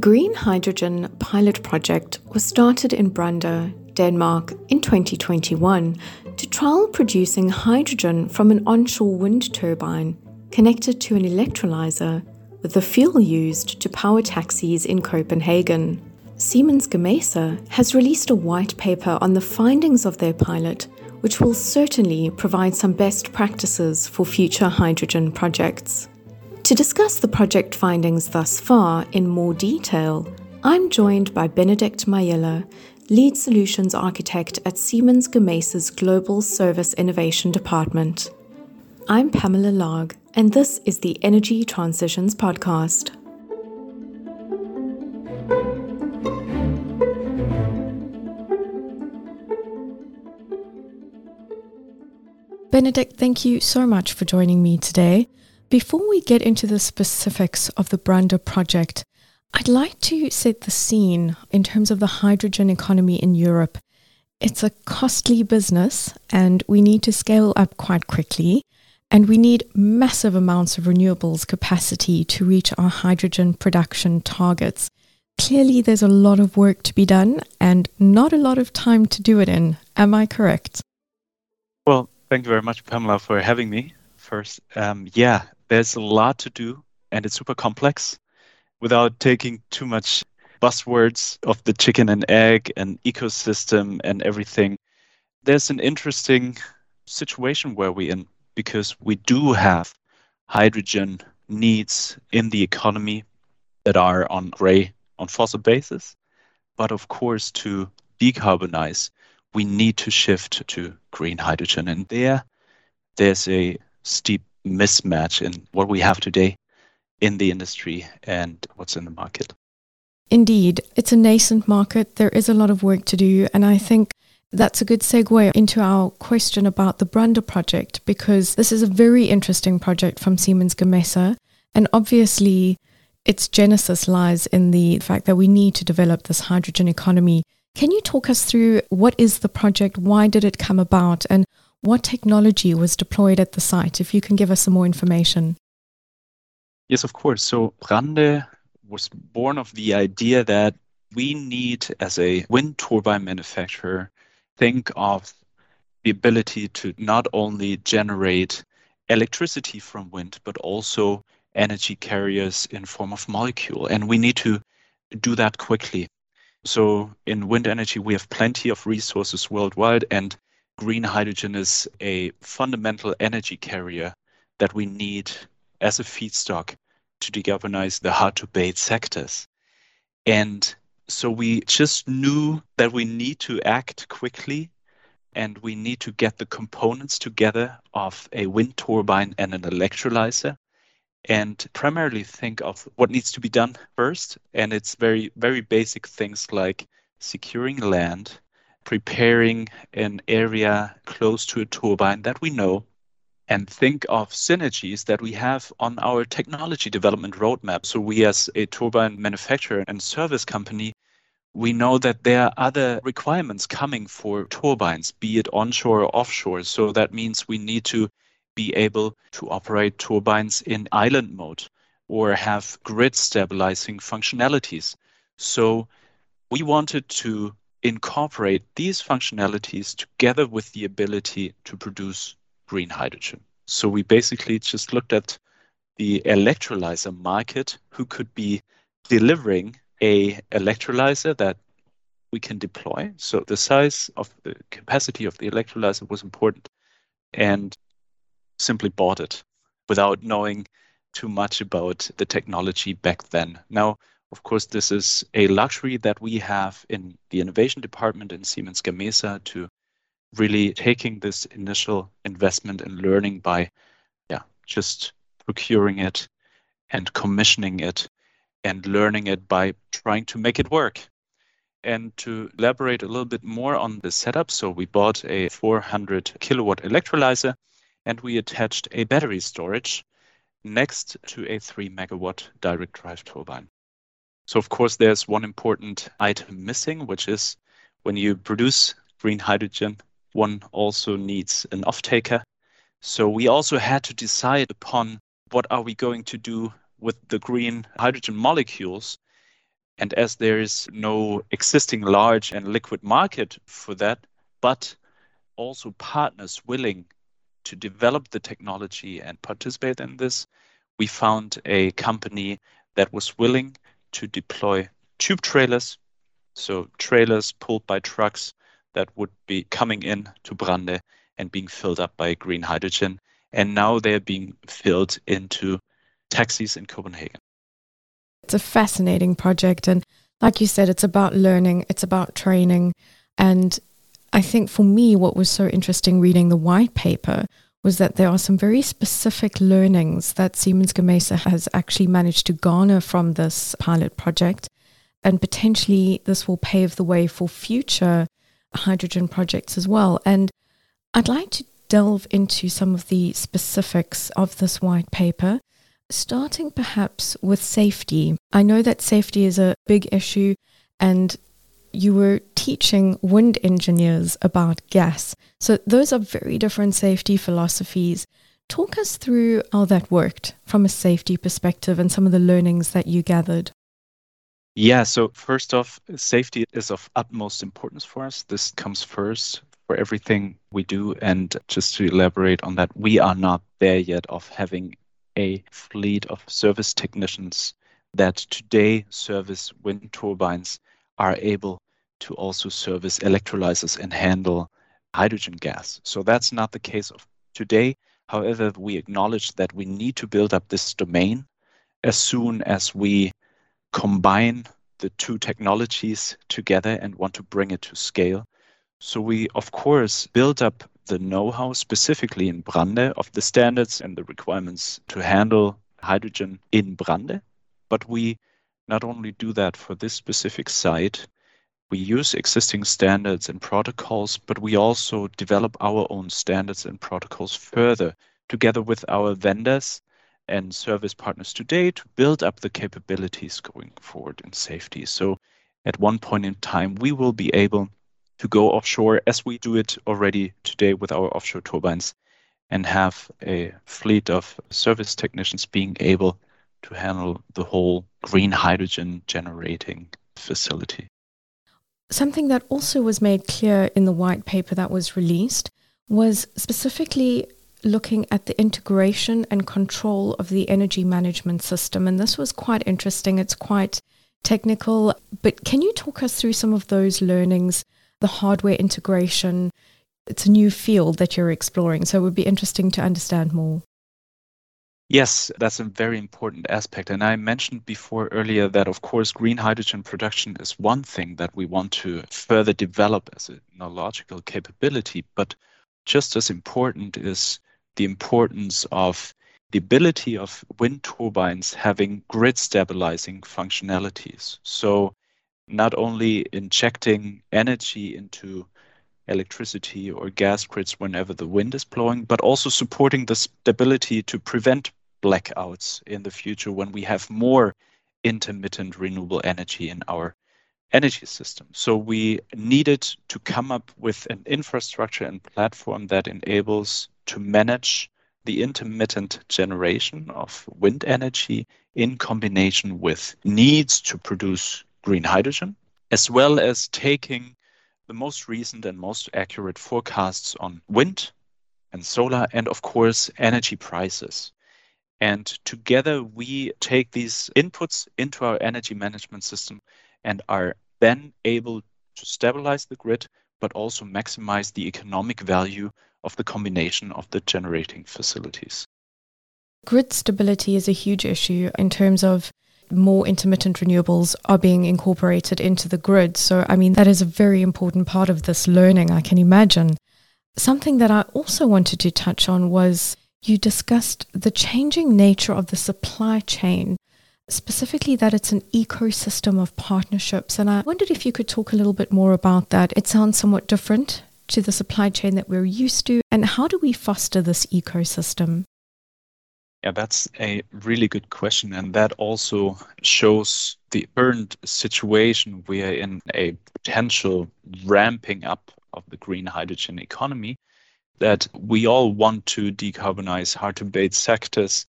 green hydrogen pilot project was started in Brande, Denmark in 2021 to trial producing hydrogen from an onshore wind turbine connected to an electrolyzer with the fuel used to power taxis in Copenhagen. Siemens Gamesa has released a white paper on the findings of their pilot, which will certainly provide some best practices for future hydrogen projects. To discuss the project findings thus far in more detail, I'm joined by Benedict Mayela, Lead Solutions Architect at Siemens Gamesa's Global Service Innovation Department. I'm Pamela Largue, and this is the Energy Transitions Podcast. Benedict, thank you so much for joining me today. Before we get into the specifics of the Brande project, I'd like to set the scene in terms of the hydrogen economy in Europe. It's a costly business and we need to scale up quite quickly. And we need massive amounts of renewables capacity to reach our hydrogen production targets. Clearly, there's a lot of work to be done and not a lot of time to do it in. Am I correct? Well, thank you very much, Pamela, for having me. First, um, yeah, there's a lot to do and it's super complex without taking too much buzzwords of the chicken and egg and ecosystem and everything. There's an interesting situation where we're in because we do have hydrogen needs in the economy that are on gray, on fossil basis. But of course, to decarbonize, we need to shift to green hydrogen. And there, there's a steep mismatch in what we have today in the industry and what's in the market. Indeed, it's a nascent market. There is a lot of work to do. And I think that's a good segue into our question about the Brande project, because this is a very interesting project from Siemens Gamesa. And obviously, its genesis lies in the fact that we need to develop this hydrogen economy. Can you talk us through what is the project? Why did it come about? And what technology was deployed at the site? If you can give us some more information. Yes, of course. So Brande was born of the idea that we need, as a wind turbine manufacturer, think of the ability to not only generate electricity from wind, but also energy carriers in form of molecule. And we need to do that quickly. So in wind energy, we have plenty of resources worldwide, and green hydrogen is a fundamental energy carrier that we need as a feedstock to decarbonize the hard to abate sectors. And so we just knew that we need to act quickly and we need to get the components together of a wind turbine and an electrolyzer and primarily think of what needs to be done first. And it's very, very basic things like securing land, preparing an area close to a turbine that we know, and think of synergies that we have on our technology development roadmap. So, we as a turbine manufacturer and service company, we know that there are other requirements coming for turbines, be it onshore or offshore. So, that means we need to be able to operate turbines in island mode or have grid stabilizing functionalities. So, we wanted to incorporate these functionalities together with the ability to produce green hydrogen. So we basically just looked at the electrolyzer market who could be delivering a electrolyzer that we can deploy. So the size of the capacity of the electrolyzer was important and simply bought it without knowing too much about the technology back then. Now, of course, this is a luxury that we have in the innovation department in Siemens Gamesa to really taking this initial investment and learning by yeah just procuring it and commissioning it and learning it by trying to make it work. And to elaborate a little bit more on the setup so we bought a 400 kilowatt electrolyzer and we attached a battery storage next to a 3 megawatt direct drive turbine so of course there's one important item missing which is when you produce green hydrogen one also needs an off-taker. So we also had to decide upon what are we going to do with the green hydrogen molecules. And as there is no existing large and liquid market for that, but also partners willing to develop the technology and participate in this, we found a company that was willing to deploy tube trailers, so trailers pulled by trucks that would be coming in to Brande and being filled up by green hydrogen. And now they're being filled into taxis in Copenhagen. It's a fascinating project. And like you said, it's about learning, it's about training. And I think for me, what was so interesting reading the white paper was that there are some very specific learnings that Siemens Gamesa has actually managed to garner from this pilot project. And potentially, this will pave the way for future hydrogen projects as well. And I'd like to delve into some of the specifics of this white paper, starting perhaps with safety. I know that safety is a big issue, and you were teaching wind engineers about gas. So, those are very different safety philosophies. Talk us through how that worked from a safety perspective and some of the learnings that you gathered. Yeah, so first off, safety is of utmost importance for us. This comes first for everything we do. And just to elaborate on that, we are not there yet of having a fleet of service technicians that today service wind turbines are able to also service electrolyzers and handle hydrogen gas. So that's not the case of today. However, we acknowledge that we need to build up this domain as soon as we combine the two technologies together and want to bring it to scale. So we, of course, build up the know-how specifically in Brande of the standards and the requirements to handle hydrogen in Brande. But we not only do that for this specific site, we use existing standards and protocols, but we also develop our own standards and protocols further together with our vendors and service partners today to build up the capabilities going forward in safety. So at one point in time, we will be able to go offshore as we do it already today with our offshore turbines and have a fleet of service technicians being able to handle the whole green hydrogen generating facility. Something that also was made clear in the white paper that was released was specifically looking at the integration and control of the energy management system. And this was quite interesting. It's quite technical, but can you talk us through some of those learnings the hardware integration. It's a new field that you're exploring, so it would be interesting to understand more. Yes, that's a very important aspect. And I mentioned before earlier that, of course, green hydrogen production is one thing that we want to further develop as a technological capability. But just as important is the importance of the ability of wind turbines having grid stabilizing functionalities. So not only injecting energy into electricity or gas grids whenever the wind is blowing, but also supporting the stability to prevent blackouts in the future when we have more intermittent renewable energy in our energy system. So we needed to come up with an infrastructure and platform that enables to manage the intermittent generation of wind energy in combination with needs to produce green hydrogen, as well as taking the most recent and most accurate forecasts on wind and solar, and of course, energy prices. And together we take these inputs into our energy management system and are then able to stabilize the grid, but also maximize the economic value of the combination of the generating facilities. Grid stability is a huge issue in terms of more intermittent renewables are being incorporated into the grid. So, I mean, that is a very important part of this learning, I can imagine. Something that I also wanted to touch on was you discussed the changing nature of the supply chain, specifically that it's an ecosystem of partnerships. And I wondered if you could talk a little bit more about that. It sounds somewhat different to the supply chain that we're used to. And how do we foster this ecosystem? Yeah, that's a really good question. And that also shows the current situation we are in a potential ramping up of the green hydrogen economy. That we all want to decarbonize hard to abate sectors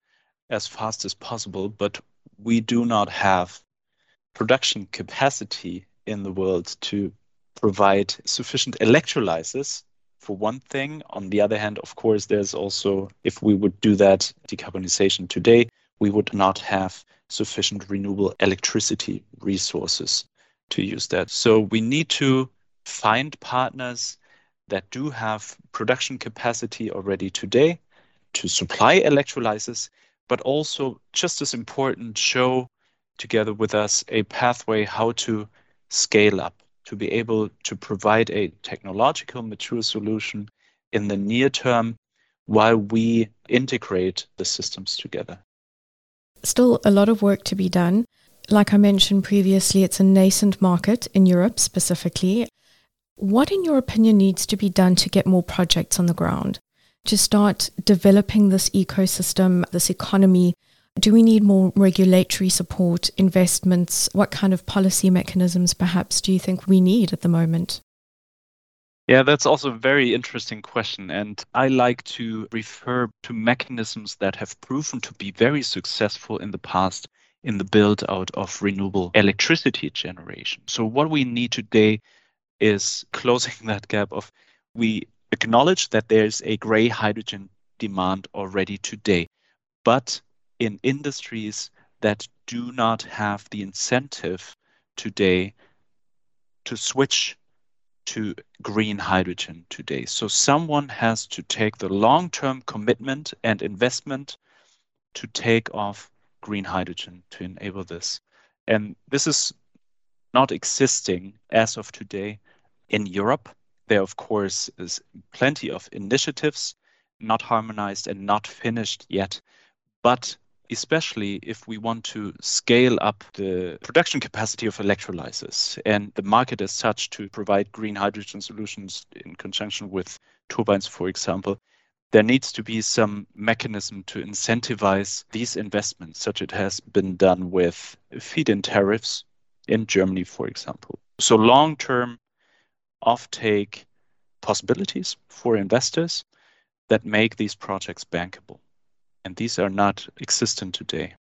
as fast as possible, but we do not have production capacity in the world to provide sufficient electrolyzers for one thing. On the other hand, of course, there's also, if we would do that decarbonization today, we would not have sufficient renewable electricity resources to use that. So we need to find partners that do have production capacity already today to supply electrolyzers, but also just as important, show together with us a pathway how to scale up to be able to provide a technological mature solution in the near term while we integrate the systems together. Still a lot of work to be done. Like I mentioned previously, it's a nascent market in Europe specifically. What, in your opinion, needs to be done to get more projects on the ground? To start developing this ecosystem, this economy do we need more regulatory support, investments? What kind of policy mechanisms perhaps do you think we need at the moment? Yeah, that's also a very interesting question. And I like to refer to mechanisms that have proven to be very successful in the past in the build out of renewable electricity generation. So, what we need today is closing that gap of we acknowledge that there's a gray hydrogen demand already today, but in industries that do not have the incentive today to switch to green hydrogen today. So someone has to take the long-term commitment and investment to take off green hydrogen to enable this. And this is not existing as of today in Europe. There, of course, is plenty of initiatives, not harmonized and not finished yet. But especially if we want to scale up the production capacity of electrolyzers and the market as such to provide green hydrogen solutions in conjunction with turbines, for example, there needs to be some mechanism to incentivize these investments, such as it has been done with feed-in tariffs in Germany, for example. So long-term offtake possibilities for investors that make these projects bankable and these are not existent today.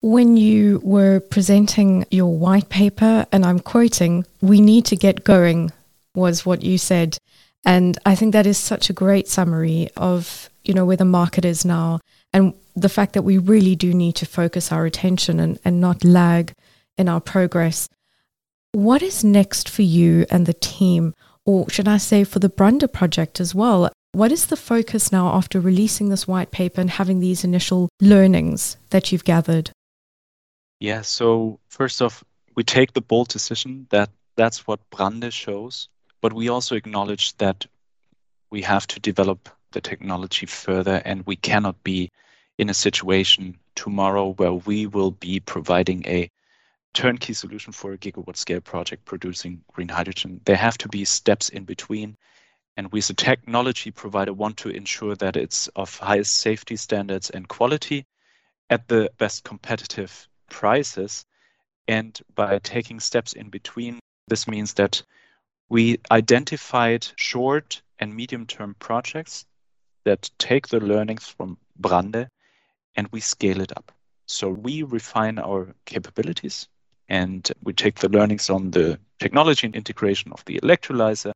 When you were presenting your white paper, and I'm quoting, we need to get going, was what you said. And I think that is such a great summary of, you know, where the market is now and the fact that we really do need to focus our attention and, and not lag in our progress. What is next for you and the team, or should I say for the Brande project as well? What is the focus now after releasing this white paper and having these initial learnings that you've gathered? Yeah, so first off, we take the bold decision that that's what Brande shows, but we also acknowledge that we have to develop the technology further and we cannot be in a situation tomorrow where we will be providing a turnkey solution for a gigawatt scale project producing green hydrogen. There have to be steps in between and we as a technology provider want to ensure that it's of highest safety standards and quality at the best competitive prices. And by taking steps in between, this means that we identified short and medium term projects that take the learnings from Brande and we scale it up. So we refine our capabilities and we take the learnings on the technology and integration of the electrolyzer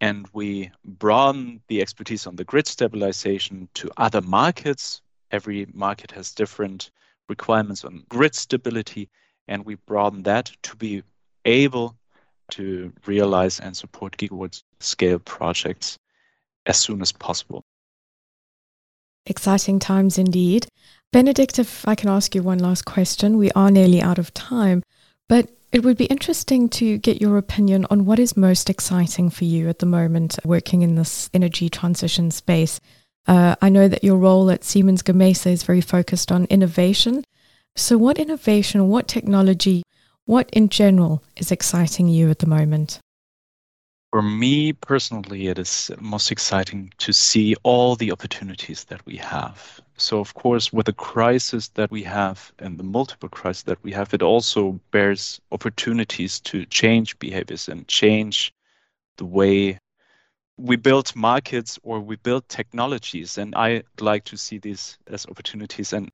and we broaden the expertise on the grid stabilization to other markets. Every market has different requirements on grid stability, and we broaden that to be able to realize and support gigawatt scale projects as soon as possible. Exciting times indeed. Benedict, if I can ask you one last question, we are nearly out of time, but it would be interesting to get your opinion on what is most exciting for you at the moment working in this energy transition space. Uh, I know that your role at Siemens Gamesa is very focused on innovation. So, what innovation, what technology, what in general is exciting you at the moment? For me personally, it is most exciting to see all the opportunities that we have. So, of course, with the crisis that we have and the multiple crises that we have, it also bears opportunities to change behaviors and change the way we build markets or we build technologies. And I like to see these as opportunities. And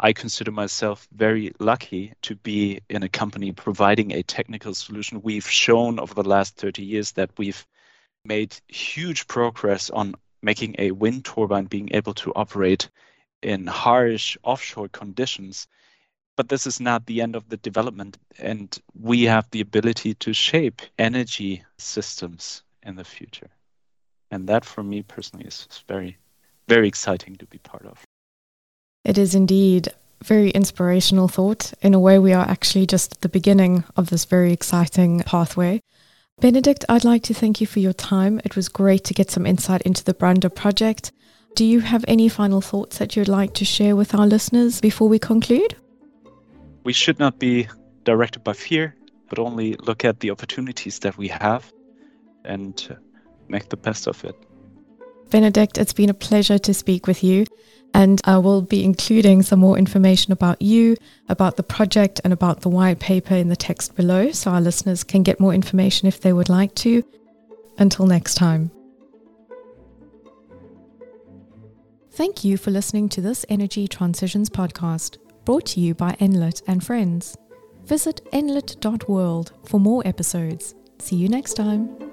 I consider myself very lucky to be in a company providing a technical solution. We've shown over the last 30 years that we've made huge progress on making a wind turbine being able to operate in harsh offshore conditions. But this is not the end of the development, and we have the ability to shape energy systems in the future. And that, for me personally, is very, very exciting to be part of. It is indeed very inspirational thought. In a way, we are actually just at the beginning of this very exciting pathway. Benedict, I'd like to thank you for your time. It was great to get some insight into the Brande project. Do you have any final thoughts that you'd like to share with our listeners before we conclude? We should not be directed by fear, but only look at the opportunities that we have and uh, make the best of it. Benedict, it's been a pleasure to speak with you. And uh, I will be including some more information about you, about the project, and about the white paper in the text below so our listeners can get more information if they would like to. Until next time. Thank you for listening to this Energy Transitions podcast, brought to you by Enlit and Friends. Visit enlit.world for more episodes. See you next time.